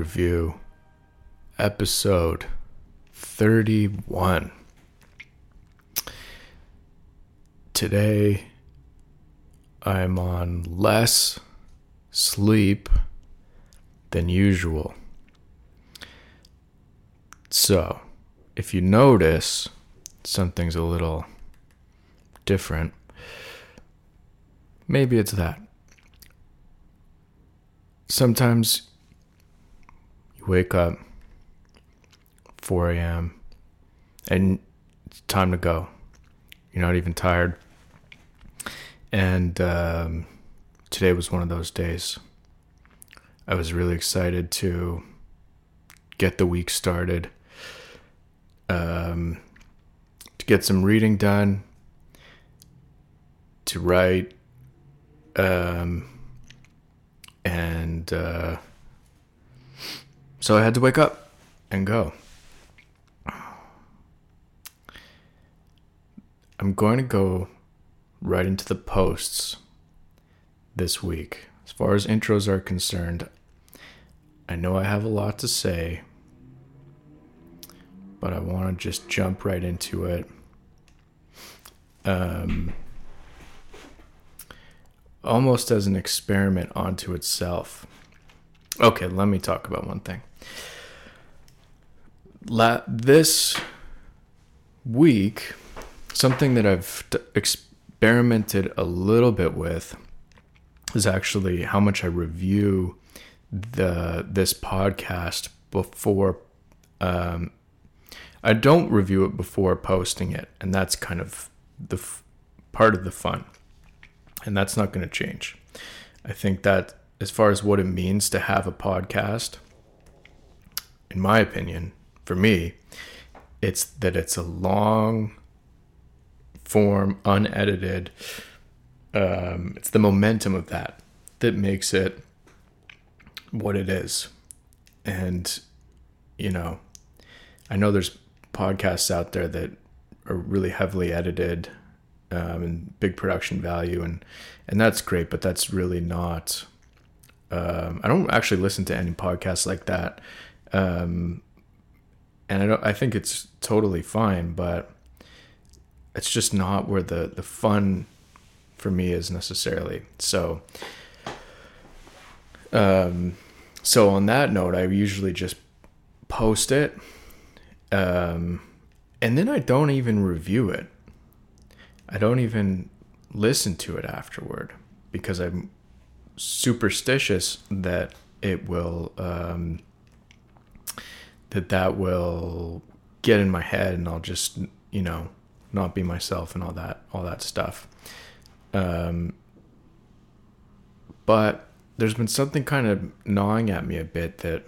Review, episode 31. Today, I'm on less sleep than usual. So, if you notice something's a little different, maybe it's that. Sometimes you wake up 4 a.m. and it's time to go. You're not even tired. And um, today was one of those days. I was really excited to get the week started, um, to get some reading done, to write, um, and uh, so I had to wake up and go. I'm going to go right into the posts this week. As far as intros are concerned, I know I have a lot to say, but I want to just jump right into it. Um, almost as an experiment onto itself. Okay, let me talk about one thing. La- this week, something that I've t- experimented a little bit with is actually how much I review the this podcast before um, I don't review it before posting it, and that's kind of the f- part of the fun, and that's not going to change. I think that as far as what it means to have a podcast, in my opinion, for me, it's that it's a long form, unedited. Um, it's the momentum of that that makes it what it is. And, you know, I know there's podcasts out there that are really heavily edited um, and big production value, and and that's great, but that's really not. Um, I don't actually listen to any podcasts like that, um, and I don't. I think it's totally fine, but it's just not where the the fun for me is necessarily. So, um, so on that note, I usually just post it, um, and then I don't even review it. I don't even listen to it afterward because I'm superstitious that it will um, that that will get in my head and I'll just you know not be myself and all that all that stuff. Um, but there's been something kind of gnawing at me a bit that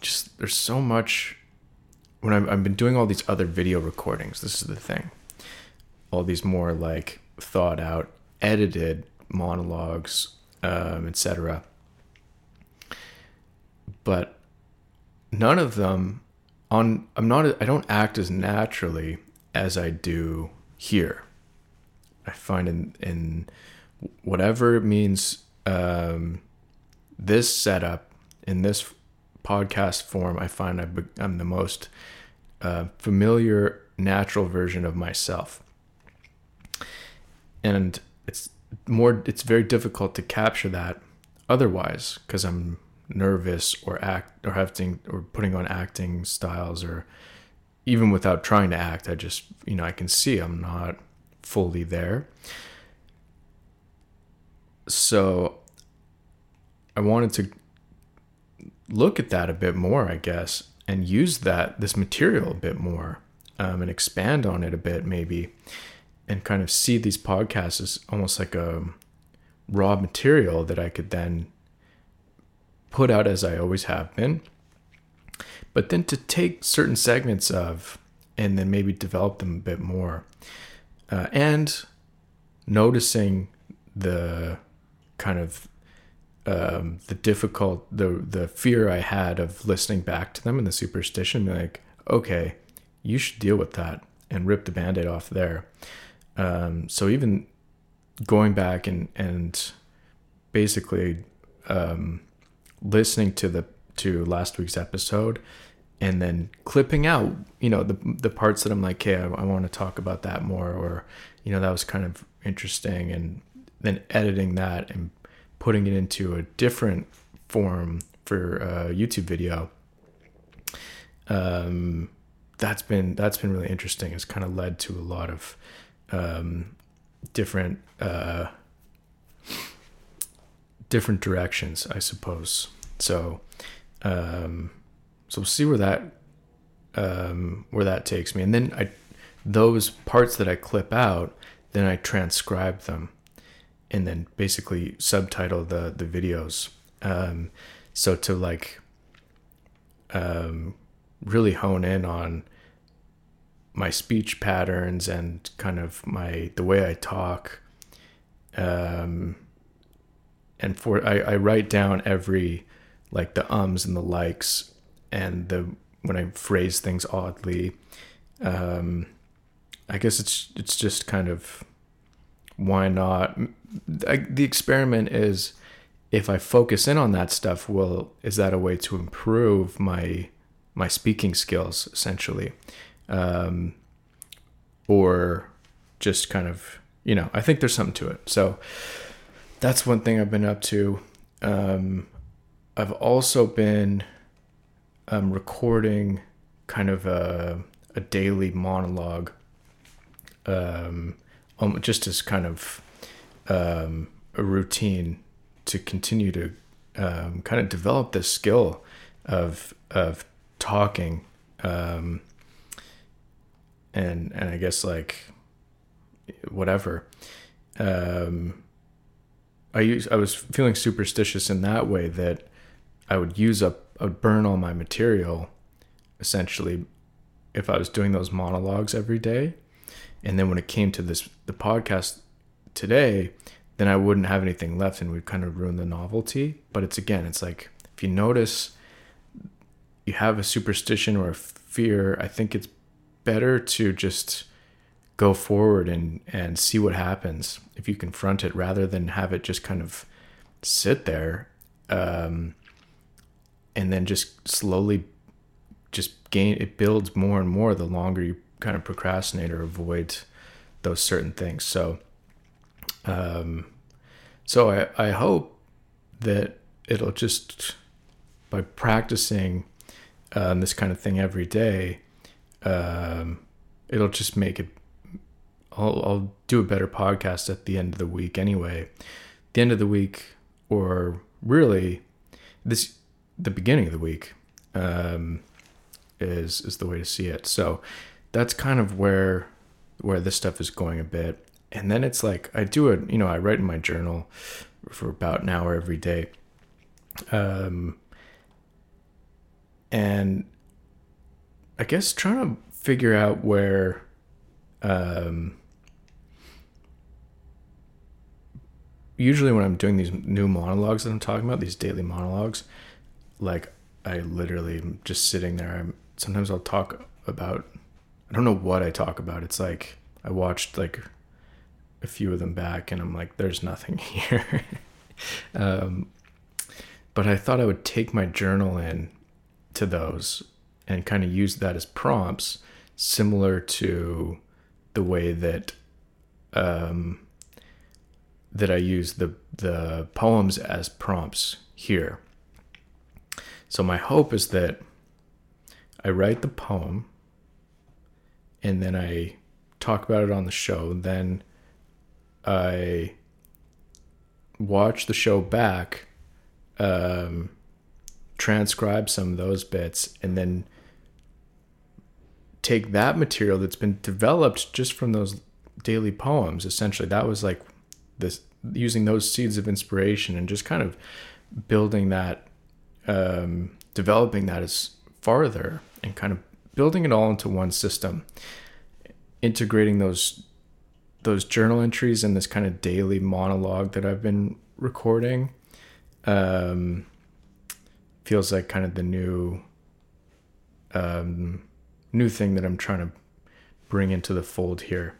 just there's so much when I've, I've been doing all these other video recordings this is the thing all these more like thought out edited monologues um, etc but none of them on i'm not i don't act as naturally as i do here. I find in in whatever means um, this setup in this podcast form i find i'm the most uh, familiar natural version of myself. And it's more it's very difficult to capture that otherwise because i'm nervous or act or having or putting on acting styles or even without trying to act i just you know i can see i'm not fully there. So i wanted to look at that a bit more i guess and use that this material a bit more um, and expand on it a bit maybe and kind of see these podcasts as almost like a raw material that i could then put out as i always have been. But then to take certain segments of and then maybe develop them a bit more uh, and noticing the kind of um, the difficult the the fear I had of listening back to them and the superstition like okay you should deal with that and rip the band-aid off there. Um, so even going back and and basically um, listening to the to last week's episode and then clipping out you know the the parts that I'm like hey I, I want to talk about that more or you know that was kind of interesting and then editing that and putting it into a different form for a YouTube video um that's been that's been really interesting. It's kind of led to a lot of um different uh different directions I suppose so um so we'll see where that um, where that takes me. And then I those parts that I clip out, then I transcribe them, and then basically subtitle the the videos. Um, so to like um, really hone in on my speech patterns and kind of my the way I talk. Um, and for I, I write down every like the ums and the likes and the when I phrase things oddly, um, I guess it's it's just kind of why not? I, the experiment is if I focus in on that stuff, well, is that a way to improve my my speaking skills essentially, um, or just kind of you know? I think there's something to it. So that's one thing I've been up to. Um, I've also been um, recording kind of a, a daily monologue, um, um, just as kind of um, a routine to continue to um, kind of develop this skill of of talking, um, and and I guess like whatever. Um, I use I was feeling superstitious in that way that I would use up I would burn all my material essentially if I was doing those monologues every day. And then when it came to this the podcast today, then I wouldn't have anything left and we'd kind of ruin the novelty. But it's again, it's like if you notice you have a superstition or a fear, I think it's better to just go forward and and see what happens if you confront it rather than have it just kind of sit there um, and then just slowly just gain it builds more and more the longer you kind of procrastinate or avoid those certain things. So um so i i hope that it'll just by practicing um, this kind of thing every day um it'll just make it I'll, I'll do a better podcast at the end of the week anyway the end of the week or really this the beginning of the week um, is is the way to see it. So that's kind of where where this stuff is going a bit. And then it's like I do it, you know, I write in my journal for about an hour every day. Um, and I guess trying to figure out where um, usually when I'm doing these new monologues that I'm talking about, these daily monologues, like I literally am just sitting there. I'm sometimes I'll talk about I don't know what I talk about. It's like I watched like a few of them back and I'm like there's nothing here. um, but I thought I would take my journal in to those and kind of use that as prompts similar to the way that um, that I use the the poems as prompts here. So my hope is that I write the poem and then I talk about it on the show. Then I watch the show back, um, transcribe some of those bits, and then take that material that's been developed just from those daily poems. Essentially, that was like this using those seeds of inspiration and just kind of building that um, developing that is farther and kind of building it all into one system, integrating those those journal entries and this kind of daily monologue that I've been recording um, feels like kind of the new um, new thing that I'm trying to bring into the fold here.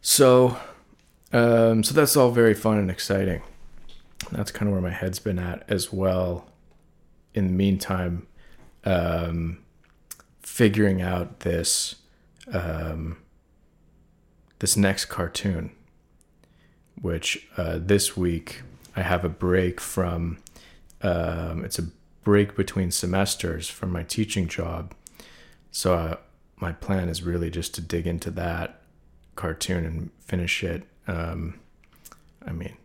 So, um, so that's all very fun and exciting. that's kind of where my head's been at as well. In the meantime, um, figuring out this um, this next cartoon, which uh, this week I have a break from. Um, it's a break between semesters from my teaching job, so uh, my plan is really just to dig into that cartoon and finish it. Um, I mean,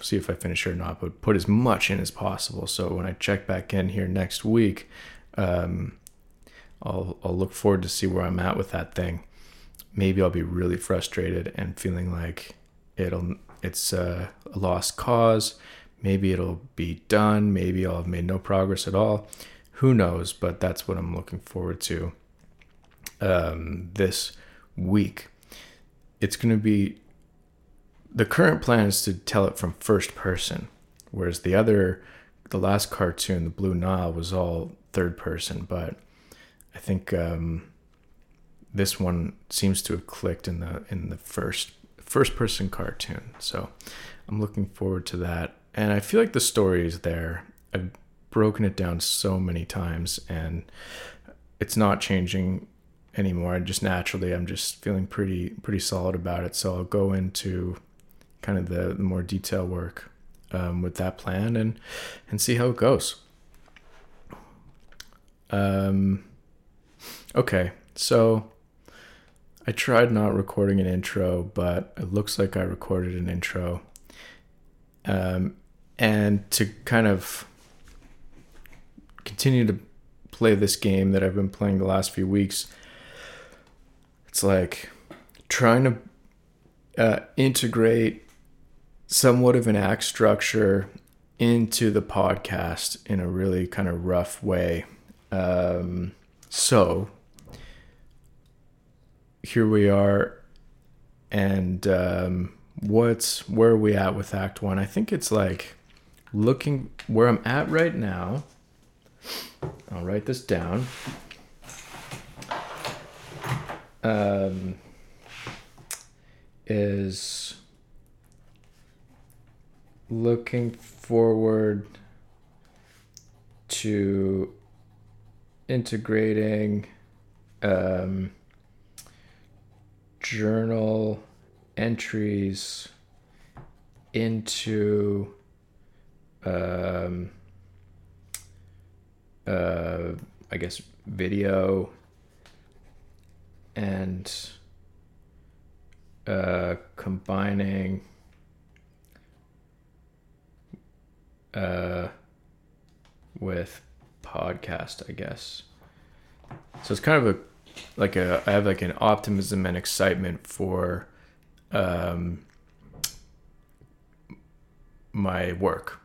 see if I finish or not, but put as much in as possible. So when I check back in here next week, um, I'll I'll look forward to see where I'm at with that thing. Maybe I'll be really frustrated and feeling like it'll it's a, a lost cause. Maybe it'll be done. Maybe I'll have made no progress at all. Who knows? But that's what I'm looking forward to um, this week. It's going to be the current plan is to tell it from first person, whereas the other, the last cartoon, the Blue Nile, was all third person. But I think um, this one seems to have clicked in the in the first first person cartoon. So I'm looking forward to that, and I feel like the story is there. I've broken it down so many times, and it's not changing anymore. I just naturally, I'm just feeling pretty pretty solid about it. So I'll go into kind of the, the more detail work um, with that plan and and see how it goes. Um, okay, so I tried not recording an intro, but it looks like I recorded an intro. Um, and to kind of continue to play this game that I've been playing the last few weeks, it's like trying to uh, integrate somewhat of an act structure into the podcast in a really kind of rough way. Um, so here we are, and um, what's where are we at with Act One? I think it's like looking where I'm at right now. I'll write this down. Um, is looking forward to integrating um, journal entries into um, uh, I guess video and uh, combining uh, with podcast, I guess. So it's kind of a like a I have like an optimism and excitement for um, my work.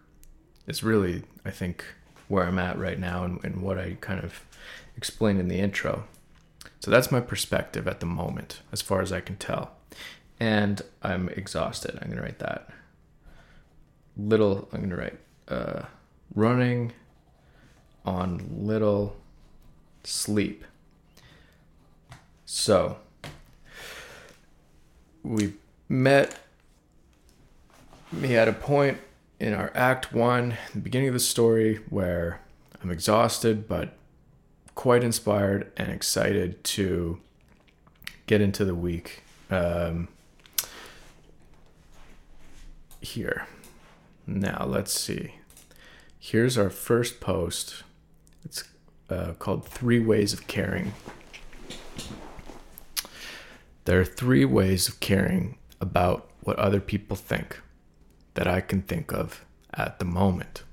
It's really I think where I'm at right now and, and what I kind of explained in the intro. So that's my perspective at the moment, as far as I can tell. And I'm exhausted. I'm gonna write that. Little I'm gonna write uh, running on little sleep. So we met me at a point in our act one, the beginning of the story, where I'm exhausted but quite inspired and excited to get into the week. Um, here. Now, let's see. Here's our first post. It's uh, called Three Ways of Caring. There are three ways of caring about what other people think that I can think of at the moment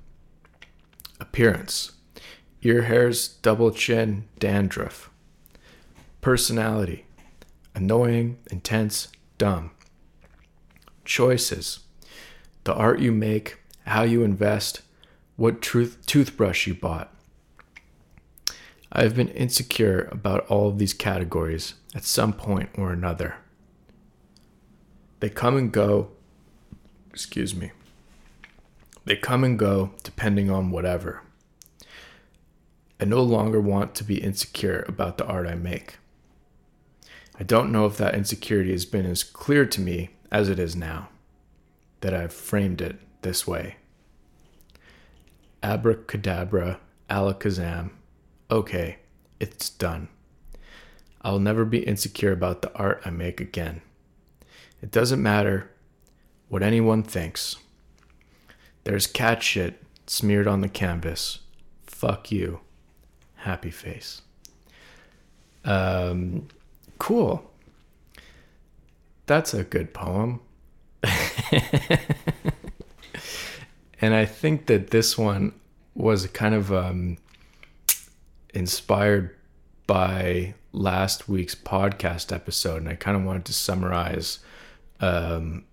appearance, ear hairs, double chin, dandruff, personality, annoying, intense, dumb, choices, the art you make, how you invest, what truth, toothbrush you bought. I have been insecure about all of these categories at some point or another. They come and go, excuse me. They come and go depending on whatever. I no longer want to be insecure about the art I make. I don't know if that insecurity has been as clear to me as it is now that I've framed it this way. abracadabra, alakazam. Okay, it's done. I'll never be insecure about the art I make again. It doesn't matter what anyone thinks. There's cat shit smeared on the canvas. Fuck you. Happy face. Um, cool. That's a good poem. And I think that this one was kind of um, inspired by last week's podcast episode, and I kind of wanted to summarize um,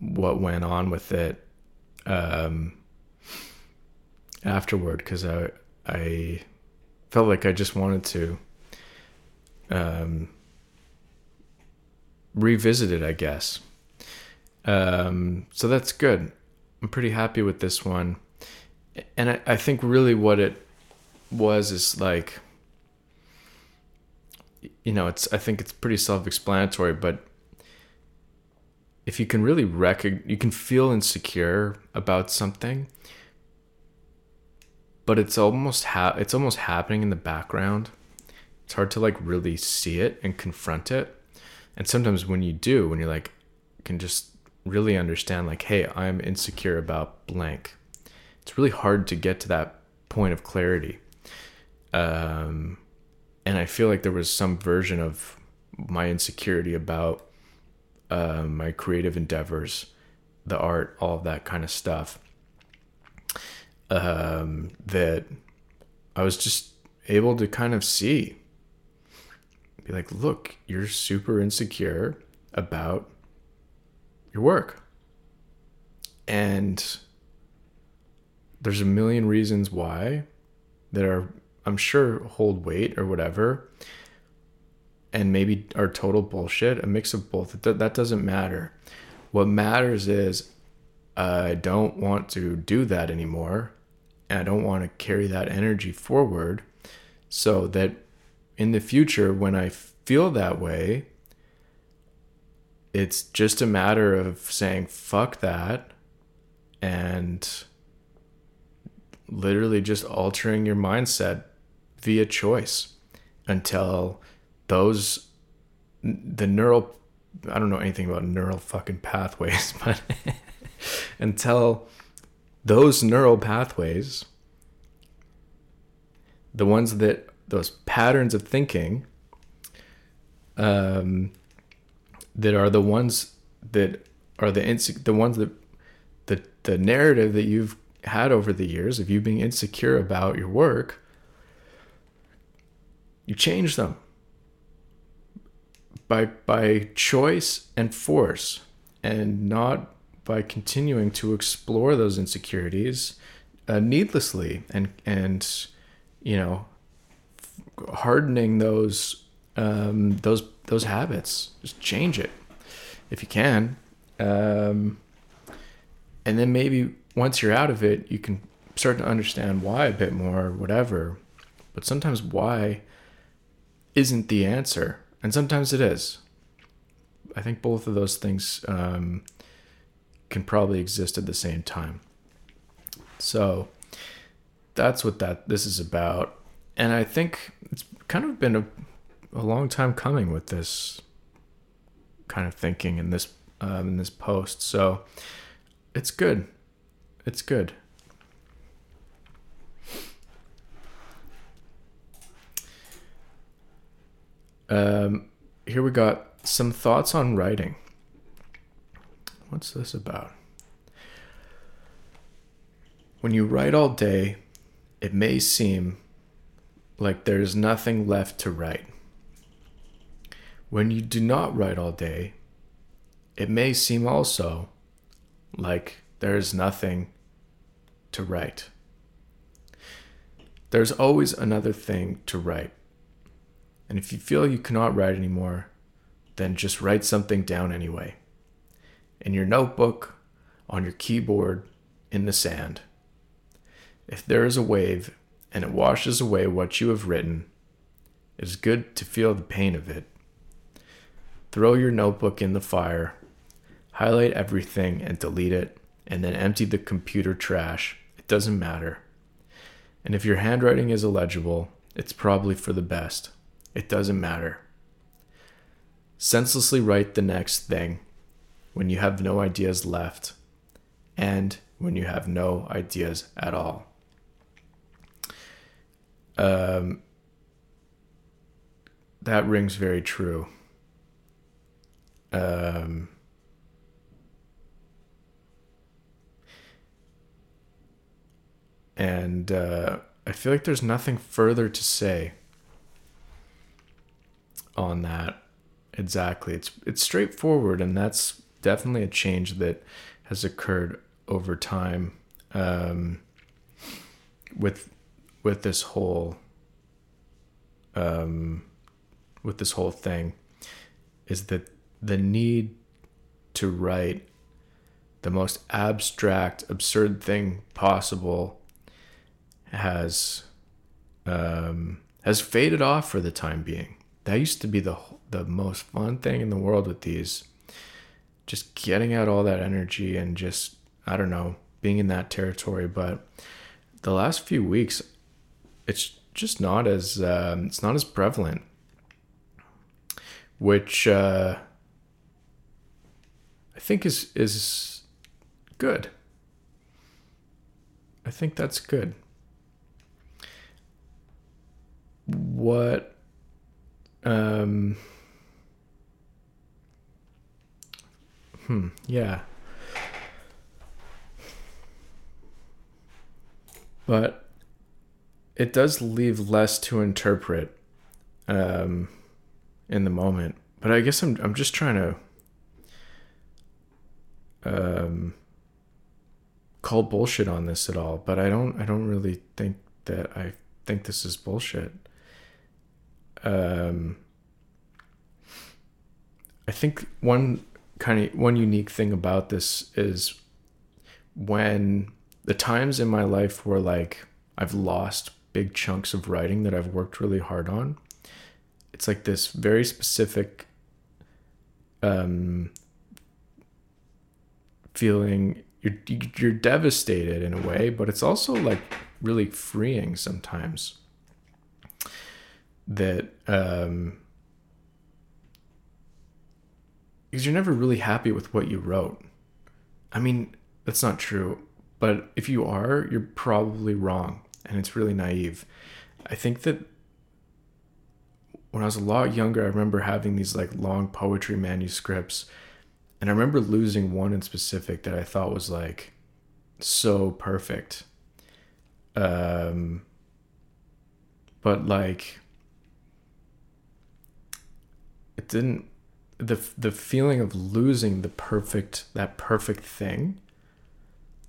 what went on with it um, afterward because I I felt like I just wanted to um, revisit it, I guess. Um, so that's good. I'm pretty happy with this one, and I, I think really what it was is like you know, it's I think it's pretty self-explanatory, but if you can really recognize, you can feel insecure about something, but it's almost ha- it's almost happening in the background. It's hard to like really see it and confront it. And sometimes when you do, when you're like can just really understand like, hey, I'm insecure about blank. It's really hard to get to that point of clarity. Um, and I feel like there was some version of my insecurity about uh, my creative endeavors, the art, all of that kind of stuff. Um, that I was just able to kind of see. Be like, look, you're super insecure about your work. And there's a million reasons why that are I'm sure hold weight or whatever, and maybe are total bullshit, a mix of both. That that doesn't matter. What matters is I don't want to do that anymore. And I don't want to carry that energy forward so that in the future, when I feel that way, it's just a matter of saying, fuck that, and literally just altering your mindset via choice until those the neural I don't know anything about neural fucking pathways, but until those neural pathways, the ones that those patterns of thinking, um, that are the ones that are the inse- the ones that the the narrative that you've had over the years of you being insecure about your work you change them by by choice and force and not by continuing to explore those insecurities uh, needlessly and and you know hardening those um, those those habits just change it if you can um, and then maybe once you're out of it you can start to understand why a bit more or whatever but sometimes why isn't the answer, and sometimes it is. I think both of those things um, can probably exist at the same time. So that's what that this is about, and I think it's kind of been a, a long time coming with this kind of thinking in this um, in this post. So it's good. It's good. Um, here we got some thoughts on writing. What's this about? When you write all day, it may seem like there's nothing left to write. When you do not write all day, it may seem also like there is nothing to write. There's always another thing to write. And if you feel you cannot write anymore, then just write something down anyway. In your notebook, on your keyboard, in the sand. If there is a wave and it washes away what you have written, it is good to feel the pain of it. Throw your notebook in the fire, highlight everything and delete it, and then empty the computer trash. It doesn't matter. And if your handwriting is illegible, it's probably for the best. It doesn't matter. Senselessly write the next thing when you have no ideas left and when you have no ideas at all. Um, that rings very true. Um, and uh, I feel like there's nothing further to say on that. Exactly, it's it's straightforward, and that's definitely a change that has occurred over time um, with with this whole um, with this whole thing is that the need to write the most abstract, absurd thing possible has um, has faded off for the time being. That used to be the the most fun thing in the world with these. Just getting out all that energy and just I don't know being in that territory. But the last few weeks, it's just not as um, it's not as prevalent, which uh, think is is good. I think that's good. What um hmm yeah but it does leave less to interpret um, in the moment. But I guess I'm I'm just trying to um, call bullshit on this at all. But I don't I don't really think that I think this is bullshit. Um, I think one kind of one unique thing about this is when the times in my life where like I've lost big chunks of writing that I've worked really hard on. It's like this very specific um, feeling. You're you're devastated in a way, but it's also like really freeing sometimes. That um, because you're never really happy with what you wrote. I mean, that's not true, but if you are, you're probably wrong and it's really naive. I think that when I was a lot younger, I remember having these like long poetry manuscripts, and I remember losing one in specific that I thought was like so perfect. Um, but like it didn't the the feeling of losing the perfect that perfect thing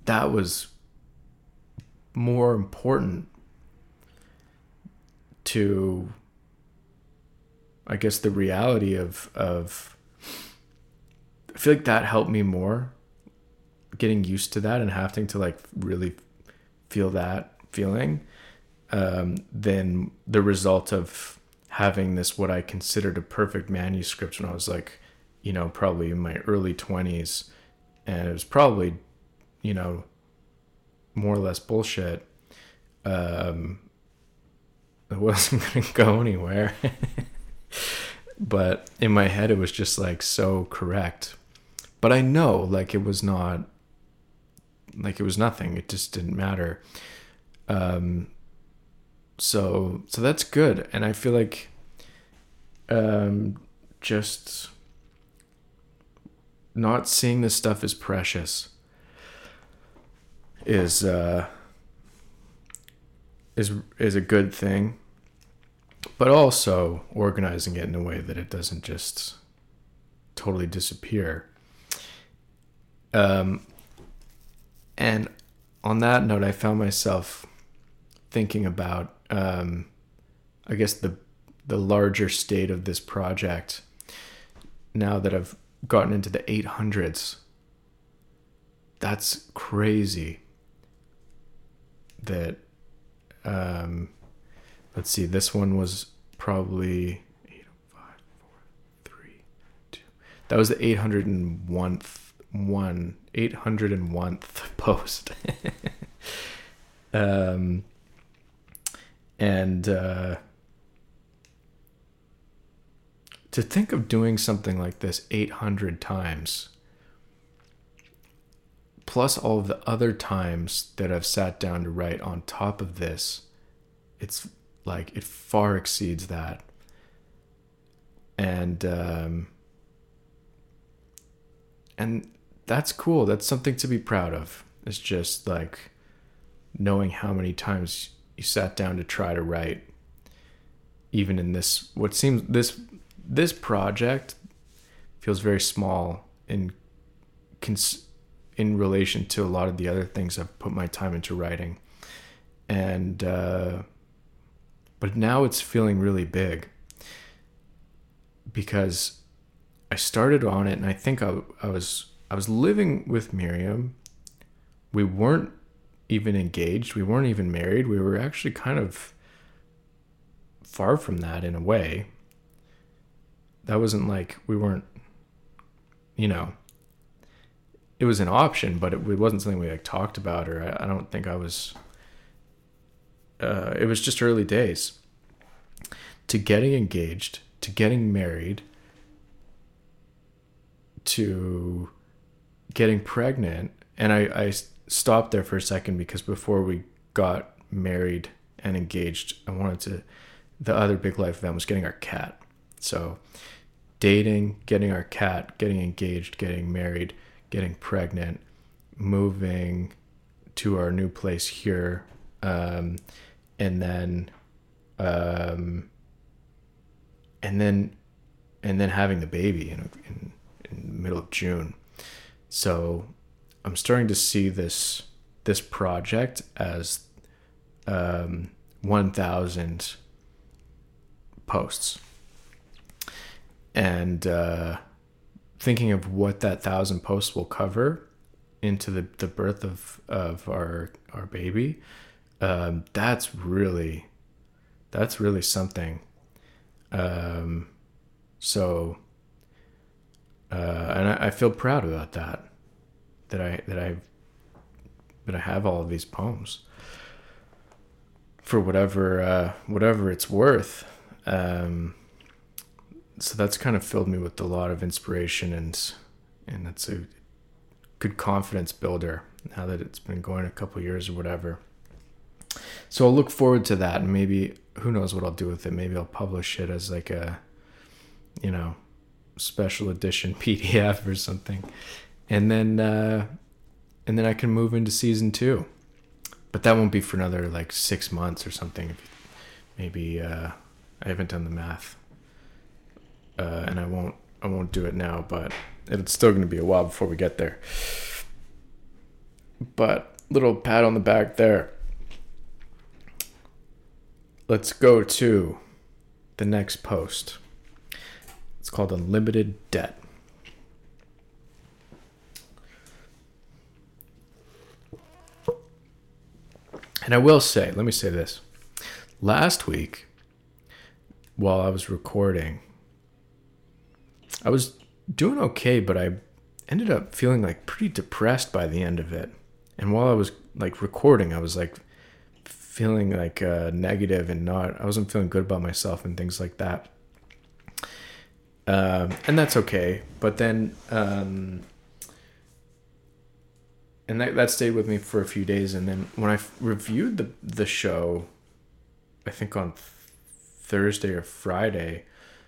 that was more important to I guess the reality of of I feel like that helped me more getting used to that and having to like really feel that feeling um, than the result of having this what I considered a perfect manuscript when I was like, you know, probably in my early 20s and it was probably, you know, more or less bullshit, um, it wasn't going to go anywhere. but in my head, it was just like so correct. But I know, like, it was not, like, it was nothing. It just didn't matter. Um, so, so that's good. And I feel like, um, just not seeing this stuff as precious is uh, is is a good thing, but also organizing it in a way that it doesn't just totally disappear. Um, and on that note, I found myself thinking about, um, I guess the the larger state of this project. Now that I've gotten into the 800s, that's crazy that um, let's see this one was probably that was the 801th one 801th post um and uh, to think of doing something like this 800 times plus all of the other times that I've sat down to write on top of this, it's like it far exceeds that. And um, and that's cool. That's something to be proud of. It's just like knowing how many times you sat down to try to write even in this what seems this this project feels very small in cons- in relation to a lot of the other things I've put my time into writing. And, uh, but now it's feeling really big because I started on it and I think I, I was, I was living with Miriam. We weren't even engaged. We weren't even married. We were actually kind of far from that in a way. That wasn't like we weren't, you know, it was an option, but it, it wasn't something we like talked about, or I, I don't think I was. Uh, it was just early days. To getting engaged, to getting married, to getting pregnant, and I, I stopped there for a second because before we got married and engaged, I wanted to. The other big life event was getting our cat. So, dating, getting our cat, getting engaged, getting married getting pregnant, moving to our new place here, um, and then, um, and then, and then having the baby in, in, in the middle of June. So I'm starting to see this this project as um, 1,000 posts, and uh, thinking of what that thousand posts will cover into the, the birth of, of our our baby, um, that's really that's really something. Um, so uh, and I, I feel proud about that. That I that I that I have all of these poems for whatever uh, whatever it's worth. Um, so that's kind of filled me with a lot of inspiration and and it's a good confidence builder now that it's been going a couple years or whatever. So I'll look forward to that and maybe who knows what I'll do with it. Maybe I'll publish it as like a you know special edition PDF or something. And then uh and then I can move into season 2. But that won't be for another like 6 months or something. Maybe uh I haven't done the math uh, and I won't I won't do it now, but it's still going to be a while before we get there. But little pat on the back there. Let's go to the next post. It's called Unlimited Debt. And I will say, let me say this. Last week, while I was recording, I was doing okay, but I ended up feeling like pretty depressed by the end of it. And while I was like recording, I was like feeling like uh, negative and not, I wasn't feeling good about myself and things like that. Um, and that's okay. But then, um, and that, that stayed with me for a few days. And then when I reviewed the, the show, I think on Thursday or Friday,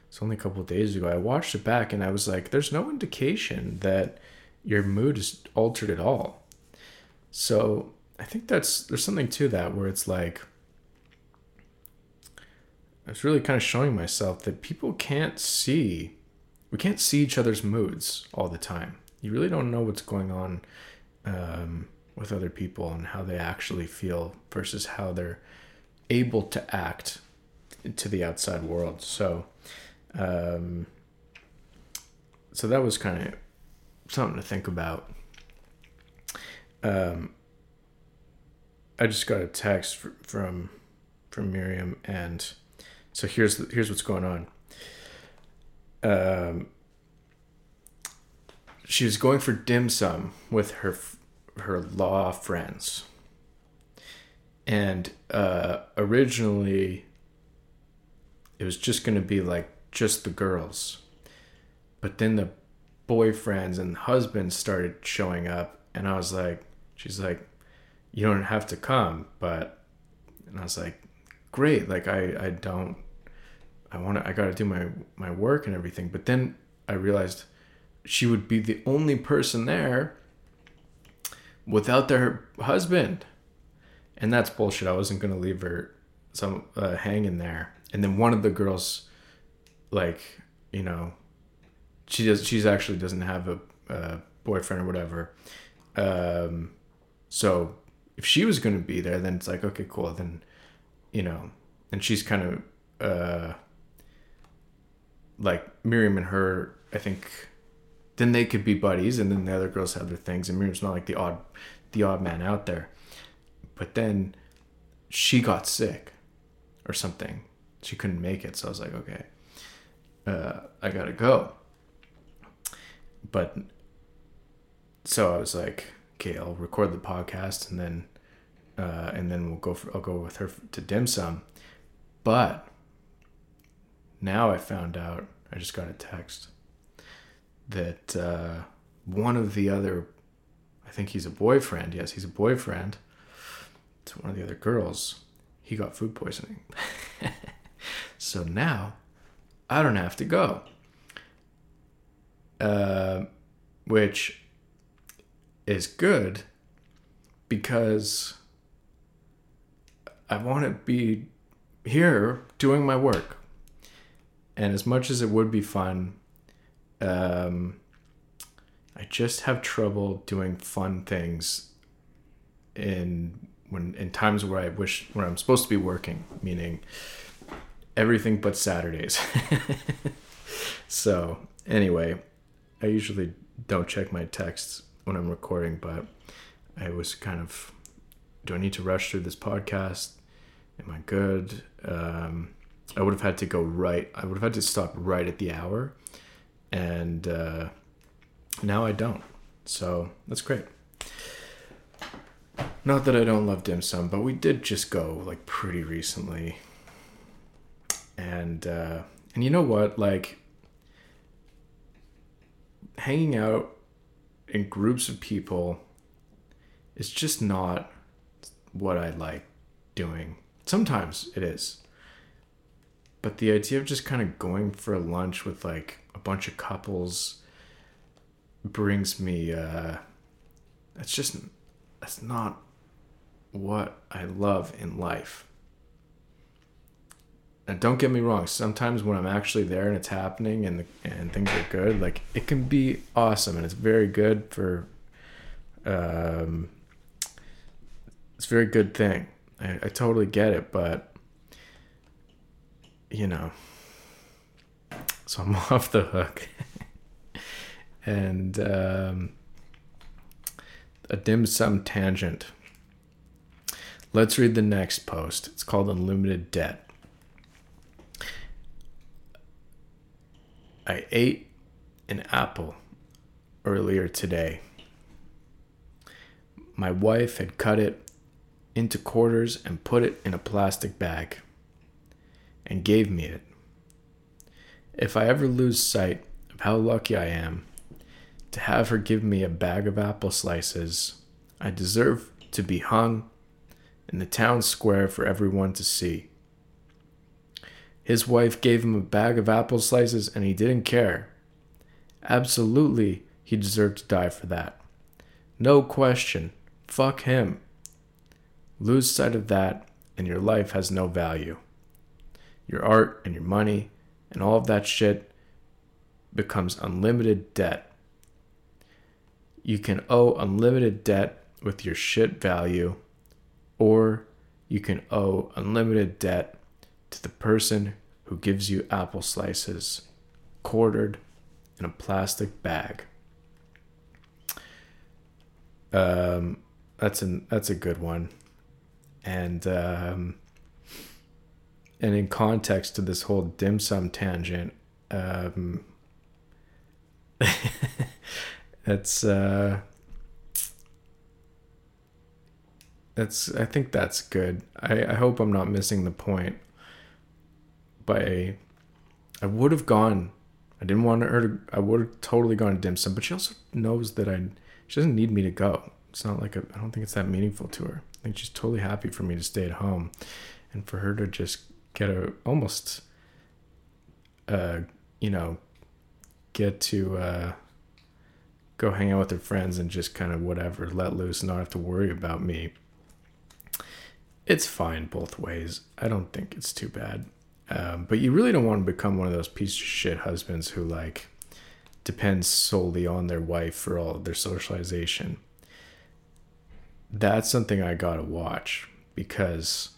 it's only a couple days ago. I watched it back and I was like, there's no indication that your mood is altered at all. So I think that's there's something to that where it's like I was really kind of showing myself that people can't see we can't see each other's moods all the time. You really don't know what's going on um, with other people and how they actually feel versus how they're able to act to the outside world. So um, so that was kind of something to think about. Um, I just got a text from from Miriam, and so here's here's what's going on. Um, she was going for dim sum with her her law friends, and uh, originally it was just going to be like just the girls but then the boyfriends and husbands started showing up and i was like she's like you don't have to come but and i was like great like i i don't i want to i gotta do my my work and everything but then i realized she would be the only person there without their husband. And that's bullshit. I wasn't gonna leave her some uh, hanging there. And then one of the girls like you know she does she's actually doesn't have a, a boyfriend or whatever. Um so if she was going to be there then it's like okay cool. Then you know and she's kind of uh like miriam and her i think then they could be buddies and then the other girls have their things and miriam's not like the odd the odd man out there. But then she got sick or something. She couldn't make it so i was like okay uh, i gotta go. But so I was like, okay, I'll record the podcast and then uh, and then we'll go for, I'll go with her to dim sum. But now I found out I just got a text that uh, one of the other I think he's a boyfriend. Yes, he's a boyfriend. To one of the other girls, he got food poisoning. so now I don't have to go. Uh, which is good because I want to be here doing my work. And as much as it would be fun, um, I just have trouble doing fun things in when in times where I wish when I'm supposed to be working, meaning everything but Saturdays. so anyway, I usually don't check my texts when I'm recording, but I was kind of, do I need to rush through this podcast? Am I good? Um, I would have had to go right. I would have had to stop right at the hour, and uh, now I don't. So that's great. Not that I don't love dim sum, but we did just go like pretty recently, and uh, and you know what? Like hanging out in groups of people is just not what I like doing. Sometimes it is. But the idea of just kind of going for lunch with like a bunch of couples brings me uh that's just that's not what I love in life. And don't get me wrong sometimes when i'm actually there and it's happening and the, and things are good like it can be awesome and it's very good for um it's a very good thing. I, I totally get it but you know so i'm off the hook. And um a dim sum tangent. Let's read the next post. It's called unlimited debt. I ate an apple earlier today. My wife had cut it into quarters and put it in a plastic bag and gave me it. If I ever lose sight of how lucky I am to have her give me a bag of apple slices, I deserve to be hung in the town square for everyone to see. His wife gave him a bag of apple slices and he didn't care. Absolutely, he deserved to die for that. No question. Fuck him. Lose sight of that, and your life has no value. Your art and your money and all of that shit becomes unlimited debt. You can owe unlimited debt with your shit value, or you can owe unlimited debt to the person who gives you apple slices quartered in a plastic bag. Um, that's an that's a good one, and um, and in context to this whole dim sum tangent, um, it's uh, that's I think that's good. I, I hope I'm not missing the point. By I would have gone. I didn't want her to. I would have totally gone to dim sum, but she also knows that I. She doesn't need me to go. It's not like a, I don't think it's that meaningful to her. I think she's totally happy for me to stay at home, and for her to just get a almost. Uh, you know, get to uh, go hang out with their friends and just kind of whatever, let loose, and not have to worry about me. It's fine both ways. I don't think it's too bad. Um, but you really don't want to become one of those piece of shit husbands who like depends solely on their wife for all of their socialization. That's something I gotta watch because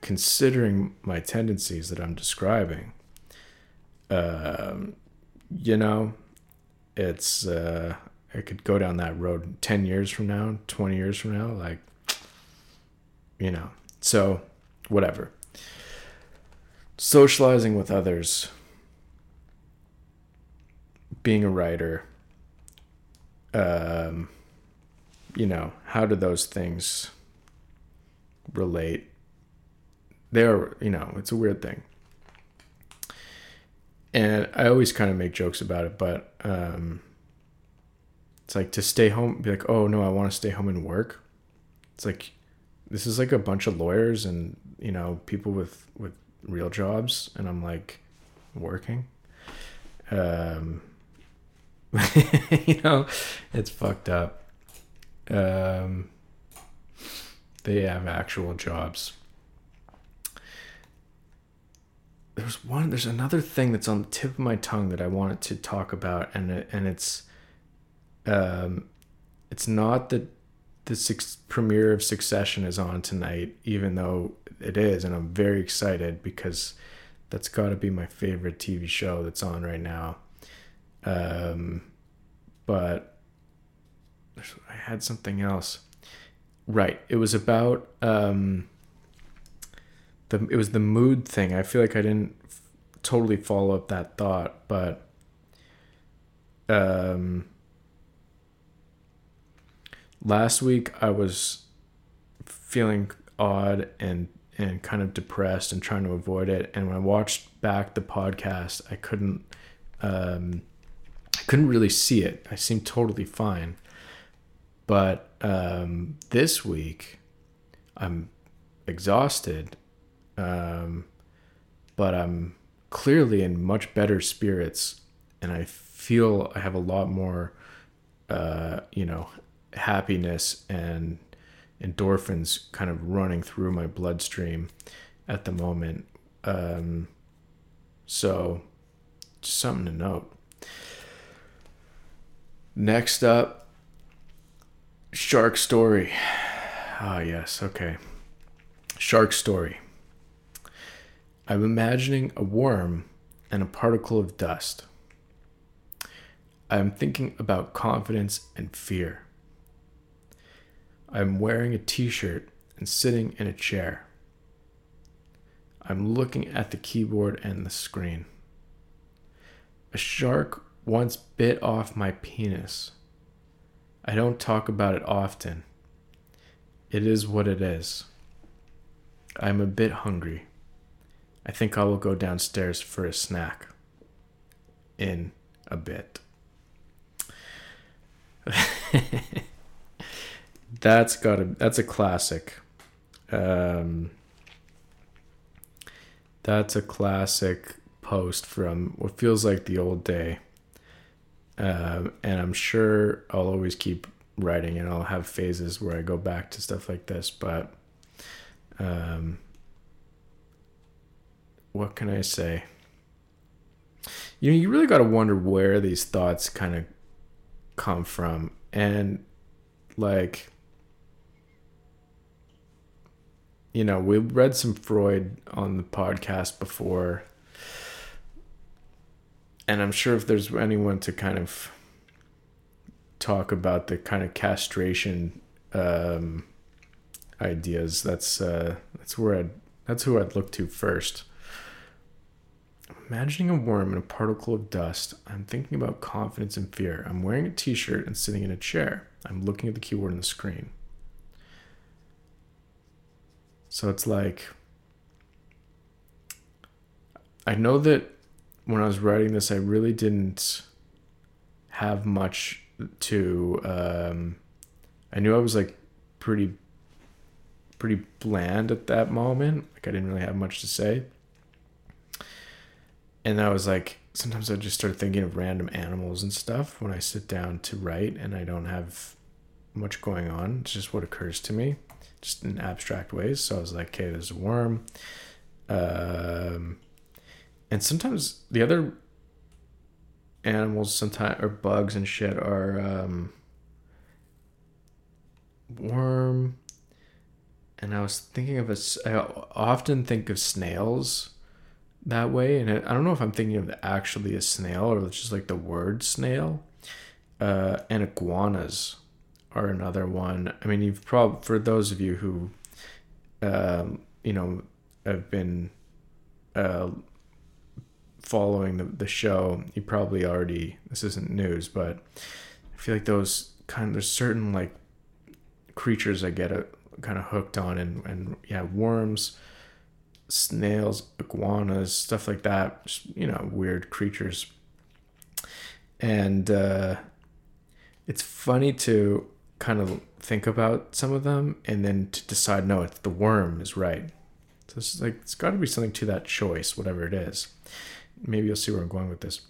considering my tendencies that I'm describing, um, you know, it's uh, I could go down that road ten years from now, twenty years from now, like you know. So, whatever socializing with others, being a writer, um, you know, how do those things relate? They're, you know, it's a weird thing. And I always kind of make jokes about it, but um, it's like to stay home, be like, oh no, I want to stay home and work. It's like, this is like a bunch of lawyers and, you know, people with, with real jobs and I'm like working. Um, you know, it's fucked up. Um, they have actual jobs. There's one. There's another thing that's on the tip of my tongue that I wanted to talk about, and and it's, um, it's not that the six, premiere of Succession is on tonight, even though it is, and I'm very excited because that's got to be my favorite TV show that's on right now. Um, but I had something else. Right, it was about um, the it was the mood thing. I feel like I didn't f- totally follow up that thought, but um, last week I was feeling odd and and kind of depressed and trying to avoid it. And when I watched back the podcast, I couldn't um, I couldn't really see it. I seemed totally fine. But um, this week, I'm exhausted, um, but I'm clearly in much better spirits, and I feel I have a lot more, uh, you know, happiness and endorphins kind of running through my bloodstream at the moment. Um, so, just something to note. Next up, Shark Story. Ah, yes, okay. Shark Story. I'm imagining a worm and a particle of dust. I'm thinking about confidence and fear. I'm wearing a t shirt and sitting in a chair. I'm looking at the keyboard and the screen. A shark once bit off my penis. I don't talk about it often. It is what it is. I'm a bit hungry. I think I will go downstairs for a snack. In a bit. that's got a that's a classic. Um, that's a classic post from what feels like the old day. Um, and I'm sure I'll always keep writing and I'll have phases where I go back to stuff like this, but um, what can I say? You know, you really got to wonder where these thoughts kind of come from. And like you know, we read some Freud on the podcast before. And I'm sure if there's anyone to kind of talk about the kind of castration um, ideas, that's uh, that's where I'd that's who I'd look to first. Imagining a worm in a particle of dust, I'm thinking about confidence and fear. I'm wearing a t shirt and sitting in a chair. I'm looking at the keyboard on the screen. So it's like I know that when I was writing this, I really didn't have much to. Um, I knew I was like pretty, pretty bland at that moment. Like I didn't really have much to say. And I was like, sometimes I just start thinking of random animals and stuff when I sit down to write, and I don't have much going on. It's just what occurs to me, just in abstract ways. So I was like, okay, there's a worm. Um, and sometimes the other animals sometimes or bugs and shit are um, worm and i was thinking of a i often think of snails that way and i don't know if i'm thinking of actually a snail or just like the word snail. Uh, and iguanas are another one. I mean you've probably for those of you who um, you know have been uh, following the, the show, you probably already this isn't news, but I feel like those kind of there's certain like creatures I get a, kind of hooked on and and yeah, worms, snails, iguanas, stuff like that, just, you know, weird creatures. And uh it's funny to kind of think about some of them and then to decide no, it's the worm is right. So it's like it's got to be something to that choice, whatever it is maybe you'll see where I'm going with this.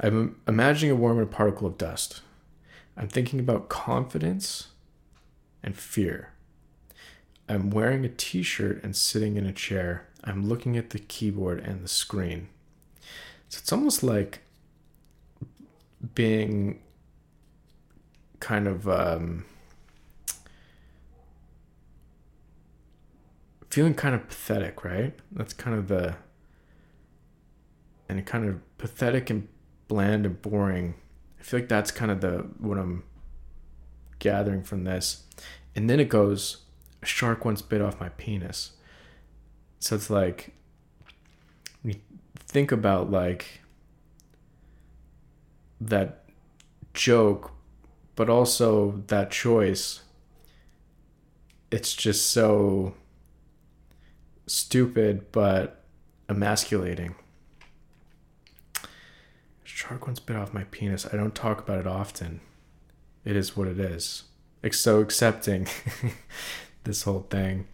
I'm imagining a worm in a particle of dust. I'm thinking about confidence and fear. I'm wearing a t shirt and sitting in a chair. I'm looking at the keyboard and the screen. So it's almost like being kind of um, feeling kind of pathetic, right? That's kind of the and kind of pathetic and bland and boring. I feel like that's kind of the what I'm gathering from this. And then it goes, a shark once bit off my penis. So it's like you think about like that joke, but also that choice. It's just so stupid but emasculating shark once bit off my penis. I don't talk about it often. It is what it is. It's so accepting this whole thing.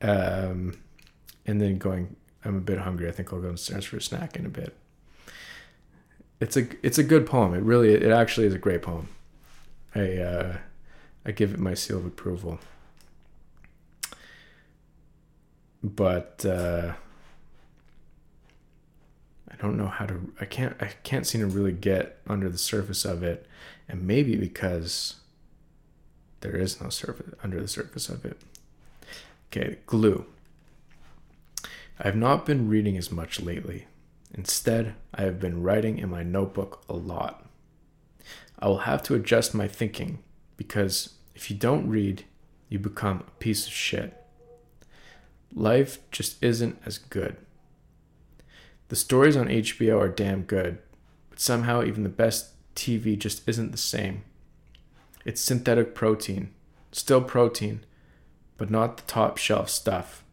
Um, and then going, I'm a bit hungry. I think I'll go downstairs for a snack in a bit. It's a it's a good poem. It really it actually is a great poem. I uh, I give it my seal of approval. But uh, I don't know how to I can't I can't seem to really get under the surface of it and maybe because there is no surface under the surface of it. Okay, glue. I have not been reading as much lately. Instead, I have been writing in my notebook a lot. I will have to adjust my thinking because if you don't read, you become a piece of shit. Life just isn't as good. The stories on HBO are damn good, but somehow even the best TV just isn't the same. It's synthetic protein, still protein, but not the top shelf stuff.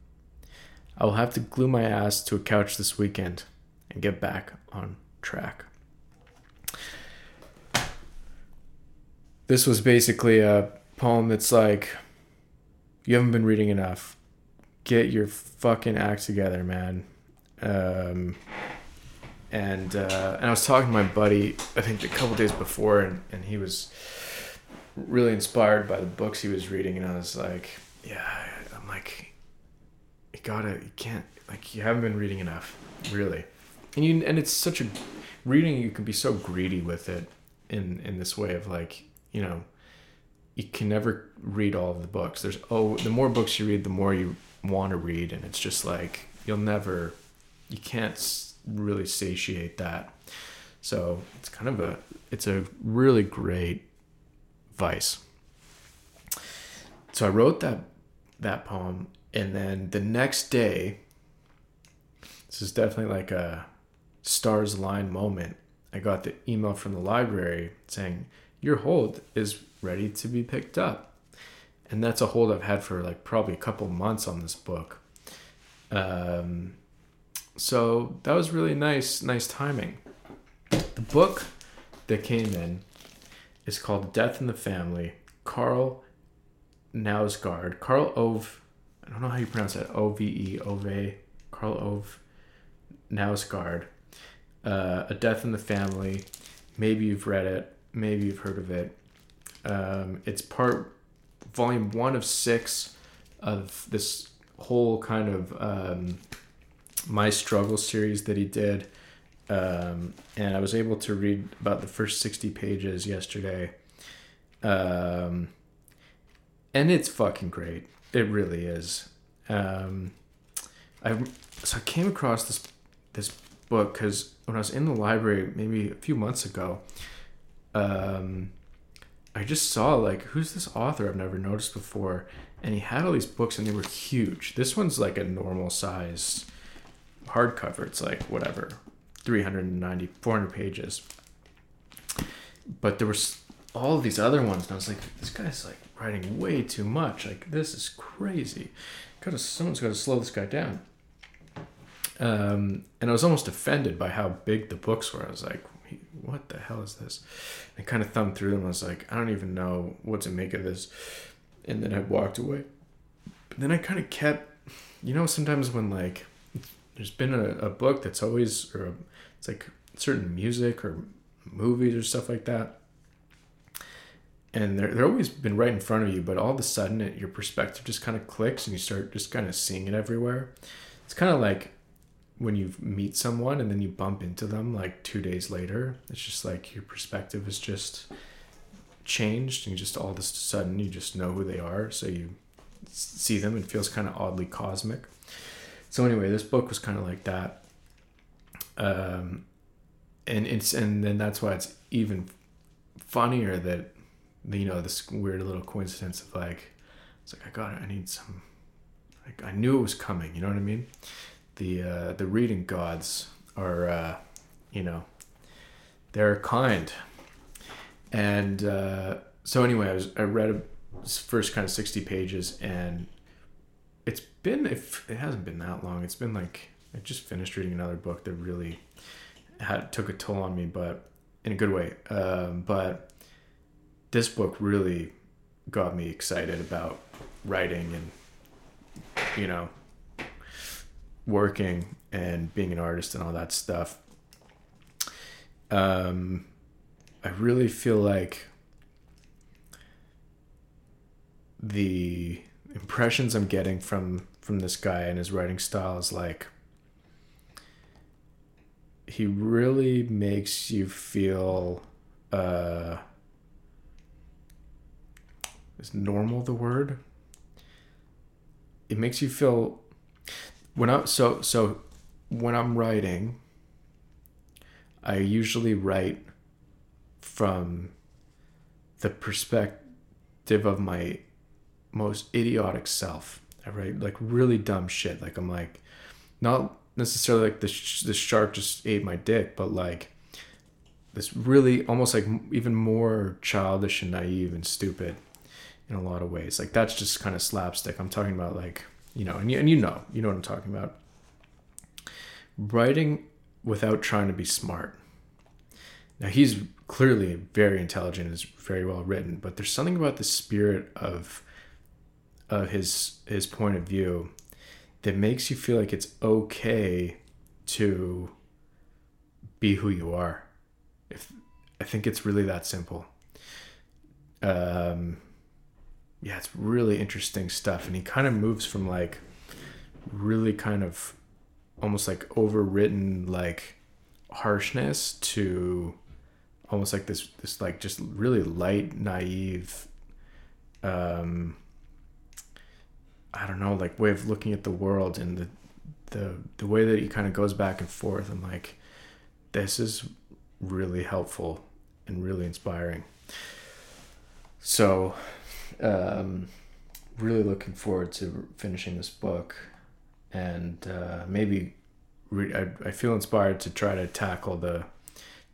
I will have to glue my ass to a couch this weekend and get back on track. This was basically a poem that's like, you haven't been reading enough. Get your fucking act together, man. Um, and uh, and I was talking to my buddy, I think a couple days before, and, and he was really inspired by the books he was reading, and I was like, yeah, I'm like, you gotta, you can't, like, you haven't been reading enough, really, and you, and it's such a reading, you can be so greedy with it, in in this way of like, you know, you can never read all of the books. There's oh, the more books you read, the more you want to read, and it's just like you'll never you can't really satiate that. So it's kind of a it's a really great vice. So I wrote that that poem and then the next day this is definitely like a stars line moment. I got the email from the library saying your hold is ready to be picked up. and that's a hold I've had for like probably a couple months on this book. Um, so that was really nice, nice timing. The book that came in is called Death in the Family. Karl Knausgaard. Karl Ove, I don't know how you pronounce that, O V E, Ove, Karl Ove Knausgaard. Uh, a Death in the Family. Maybe you've read it, maybe you've heard of it. Um, it's part, volume one of six of this whole kind of um, My Struggle series that he did. Um, and I was able to read about the first 60 pages yesterday. Um, and it's fucking great. It really is. Um, I so I came across this this book because when I was in the library maybe a few months ago, um, I just saw like who's this author I've never noticed before, and he had all these books and they were huge. This one's like a normal size hardcover. It's like whatever, 390, 400 pages. But there was all these other ones, and I was like, this guy's like writing way too much. Like this is crazy. Gotta someone's got to slow this guy down. Um, and I was almost offended by how big the books were. I was like, what the hell is this? I kind of thumbed through them. I was like, I don't even know what to make of this. And then I walked away. But then I kind of kept, you know, sometimes when like there's been a, a book that's always, or it's like certain music or movies or stuff like that. And they're, they're always been right in front of you, but all of a sudden it, your perspective just kind of clicks and you start just kind of seeing it everywhere. It's kind of like when you meet someone and then you bump into them like two days later it's just like your perspective is just changed and you just all of a sudden you just know who they are so you see them and feels kind of oddly cosmic so anyway this book was kind of like that um and it's and then that's why it's even funnier that you know this weird little coincidence of like it's like i got it i need some like i knew it was coming you know what i mean? The uh, the reading gods are uh, you know they're kind. And uh, so anyway I was I read a, first kind of 60 pages and it's been if it hasn't been that long it's been like I just finished reading another book that really had took a toll on me but in a good way. Um, but this book really got me excited about writing and you know working and being an artist and all that stuff, um, I really feel like the impressions I'm getting from from this guy and his writing style is like he really makes you feel uh is normal the word it makes you feel when I so so when I'm writing, I usually write from the perspective of my most idiotic self. I write like really dumb shit. Like I'm like, not necessarily like the sh- the shark just ate my dick, but like this really almost like even more childish and naive and stupid in a lot of ways. Like that's just kind of slapstick. I'm talking about like you know, and you, and you know, you know what I'm talking about. Writing without trying to be smart. Now he's clearly very intelligent, is very well written, but there's something about the spirit of of his his point of view that makes you feel like it's okay to be who you are. If I think it's really that simple. Um, yeah, it's really interesting stuff. And he kind of moves from like really kind of almost like overwritten like harshness to almost like this this like just really light naive um i don't know like way of looking at the world and the the the way that he kind of goes back and forth i'm like this is really helpful and really inspiring so um, really looking forward to finishing this book, and uh, maybe re- I, I feel inspired to try to tackle the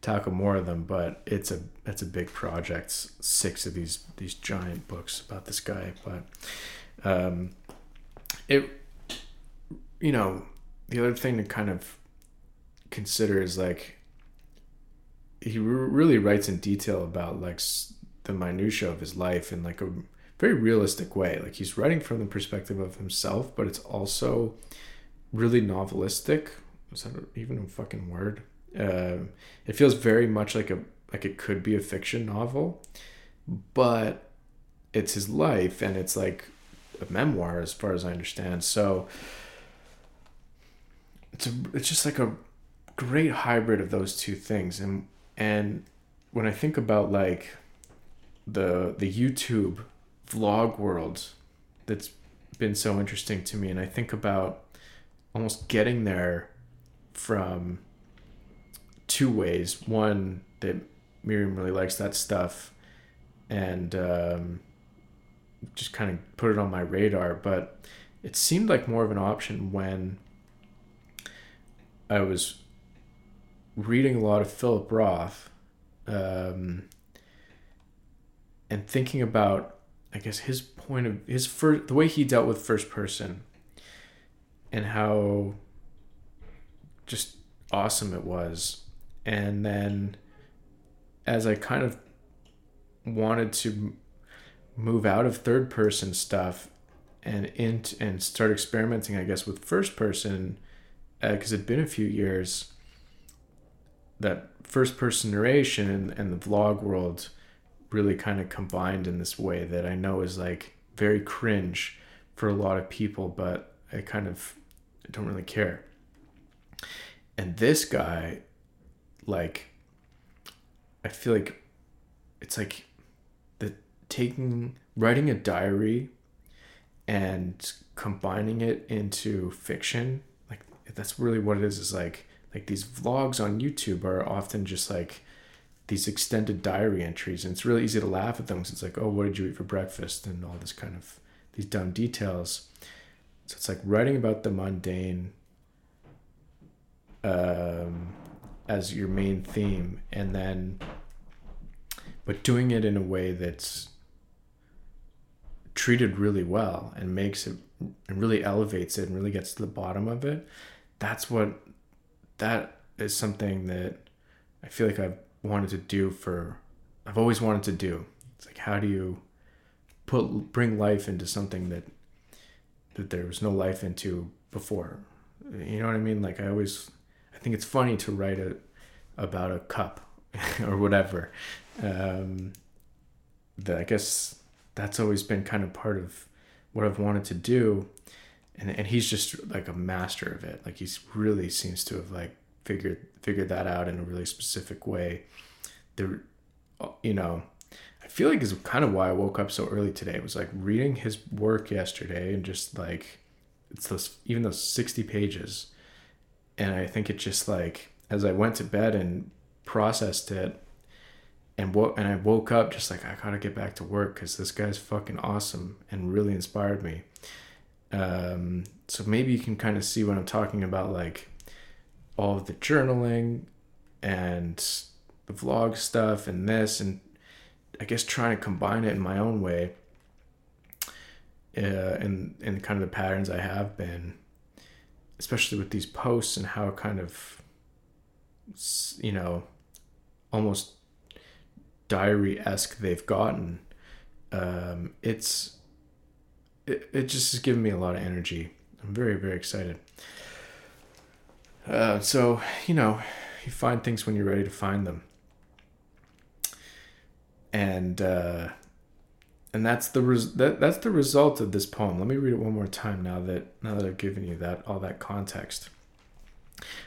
tackle more of them, but it's a it's a big project. Six of these these giant books about this guy, but um, it you know the other thing to kind of consider is like he really writes in detail about like the minutia of his life in like a very realistic way. Like he's writing from the perspective of himself, but it's also really novelistic. Is that even a fucking word? Uh, it feels very much like a like it could be a fiction novel, but it's his life and it's like a memoir as far as I understand. So it's a, it's just like a great hybrid of those two things and and when I think about like the the YouTube vlog world that's been so interesting to me and I think about almost getting there from two ways. One that Miriam really likes that stuff and um, just kind of put it on my radar, but it seemed like more of an option when I was reading a lot of Philip Roth um, and thinking about, I guess, his point of his first, the way he dealt with first person and how just awesome it was. And then as I kind of wanted to move out of third person stuff and into and start experimenting, I guess, with first person, because uh, it'd been a few years that first person narration and, and the vlog world really kind of combined in this way that I know is like very cringe for a lot of people, but I kind of don't really care. And this guy, like, I feel like it's like taking, writing a diary and combining it into fiction. Like, that's really what it is, is like, like these vlogs on YouTube are often just like these extended diary entries, and it's really easy to laugh at them because it's like, oh, what did you eat for breakfast, and all this kind of these dumb details. So it's like writing about the mundane um, as your main theme, and then but doing it in a way that's treated really well and makes it and really elevates it and really gets to the bottom of it. That's what that is something that I feel like I've wanted to do for I've always wanted to do. It's like how do you put bring life into something that that there was no life into before. You know what I mean? Like I always I think it's funny to write a about a cup or whatever. Um that I guess that's always been kind of part of what I've wanted to do and and he's just like a master of it. Like he's really seems to have like figured figured that out in a really specific way. There, uh, you know, I feel like is kind of why I woke up so early today. It was like reading his work yesterday and just like it's those even those sixty pages, and I think it just like as I went to bed and processed it and what and I woke up just like I gotta get back to work because this guy's fucking awesome and really inspired me. Um, so maybe you can kind of see what I'm talking about, like all of the journaling and the vlog stuff and this, and I guess trying to combine it in my own way. Uh, and and kind of the patterns I have been, especially with these posts and how kind of, you know, almost diary esque they've gotten. Um, it's it, it just has given me a lot of energy. I'm very, very excited. Uh, so, you know, you find things when you're ready to find them. And uh, and that's the res- that, that's the result of this poem. Let me read it one more time now that now that I've given you that all that context.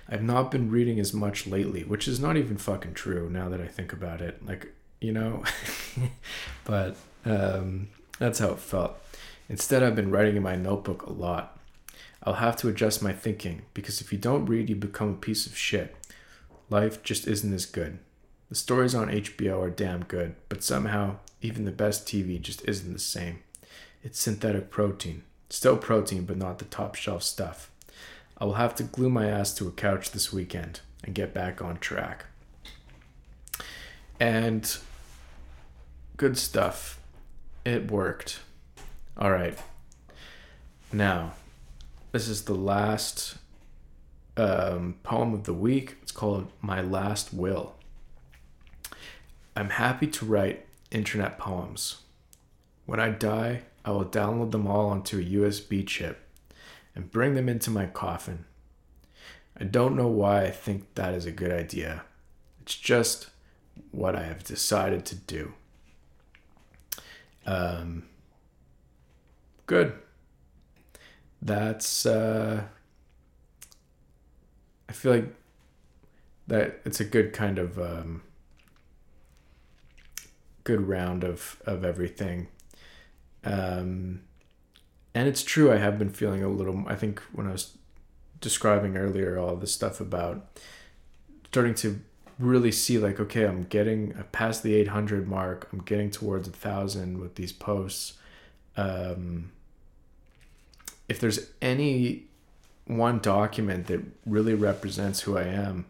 I've not been reading as much lately, which is not even fucking true now that I think about it. Like, you know, but um, that's how it felt. Instead, I've been writing in my notebook a lot. I'll have to adjust my thinking because if you don't read, you become a piece of shit. Life just isn't as good. The stories on HBO are damn good, but somehow, even the best TV just isn't the same. It's synthetic protein. Still protein, but not the top shelf stuff. I will have to glue my ass to a couch this weekend and get back on track. And good stuff. It worked. All right. Now, this is the last um, poem of the week. It's called My Last Will. I'm happy to write internet poems. When I die, I will download them all onto a USB chip and bring them into my coffin. I don't know why I think that is a good idea. It's just what I have decided to do. Um, good. That's, uh, I feel like that it's a good kind of, um, good round of, of everything. Um, and it's true, I have been feeling a little, I think when I was describing earlier, all this stuff about starting to really see like, okay, I'm getting past the 800 mark, I'm getting towards a thousand with these posts. Um, if there's any one document that really represents who I am,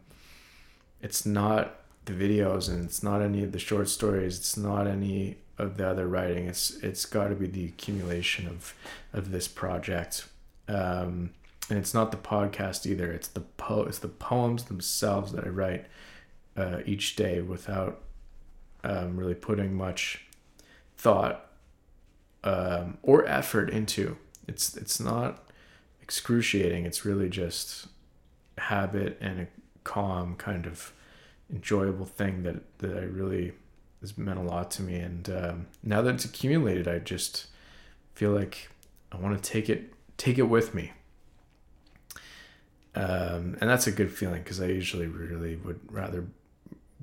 it's not the videos and it's not any of the short stories, it's not any of the other writing. It's it's got to be the accumulation of of this project, um, and it's not the podcast either. It's the po it's the poems themselves that I write uh, each day without um, really putting much thought um, or effort into. It's it's not excruciating. It's really just habit and a calm kind of enjoyable thing that that I really has meant a lot to me. And um, now that it's accumulated, I just feel like I want to take it take it with me. Um, and that's a good feeling because I usually really would rather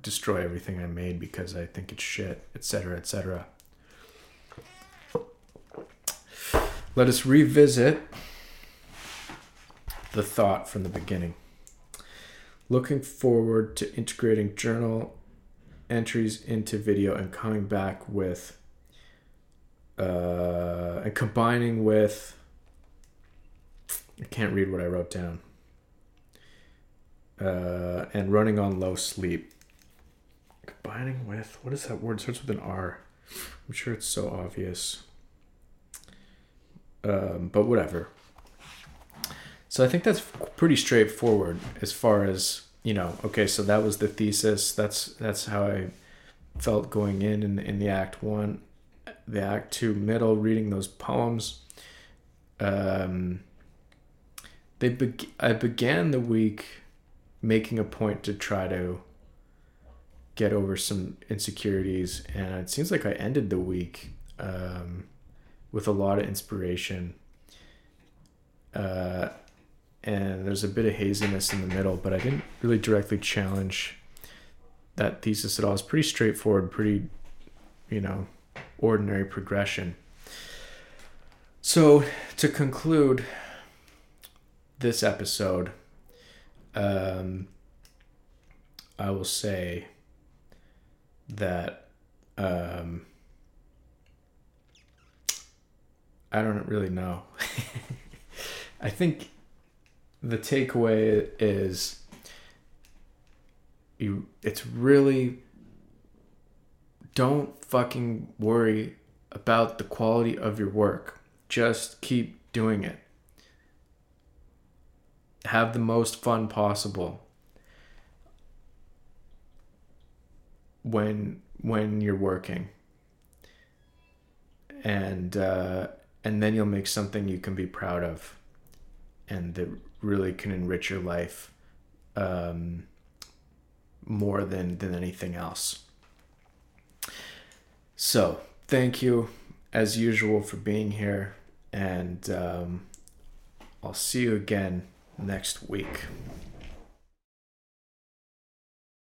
destroy everything I made because I think it's shit, etc., etc. Let us revisit the thought from the beginning. Looking forward to integrating journal entries into video and coming back with uh, and combining with I can't read what I wrote down. Uh, and running on low sleep. Combining with what is that word? It starts with an R. I'm sure it's so obvious. Um, but whatever. So I think that's pretty straightforward as far as you know, okay, so that was the thesis. That's that's how I felt going in in, in the act one, the act two middle, reading those poems. Um, they be- I began the week making a point to try to get over some insecurities, and it seems like I ended the week um, with a lot of inspiration. Uh, and there's a bit of haziness in the middle, but I didn't really directly challenge that thesis at all. It's pretty straightforward, pretty, you know, ordinary progression. So to conclude this episode, um, I will say that um, I don't really know. I think the takeaway is you it's really don't fucking worry about the quality of your work. Just keep doing it. Have the most fun possible when when you're working. And uh, and then you'll make something you can be proud of and that really can enrich your life um, more than than anything else. So thank you as usual for being here, and um, I'll see you again next week.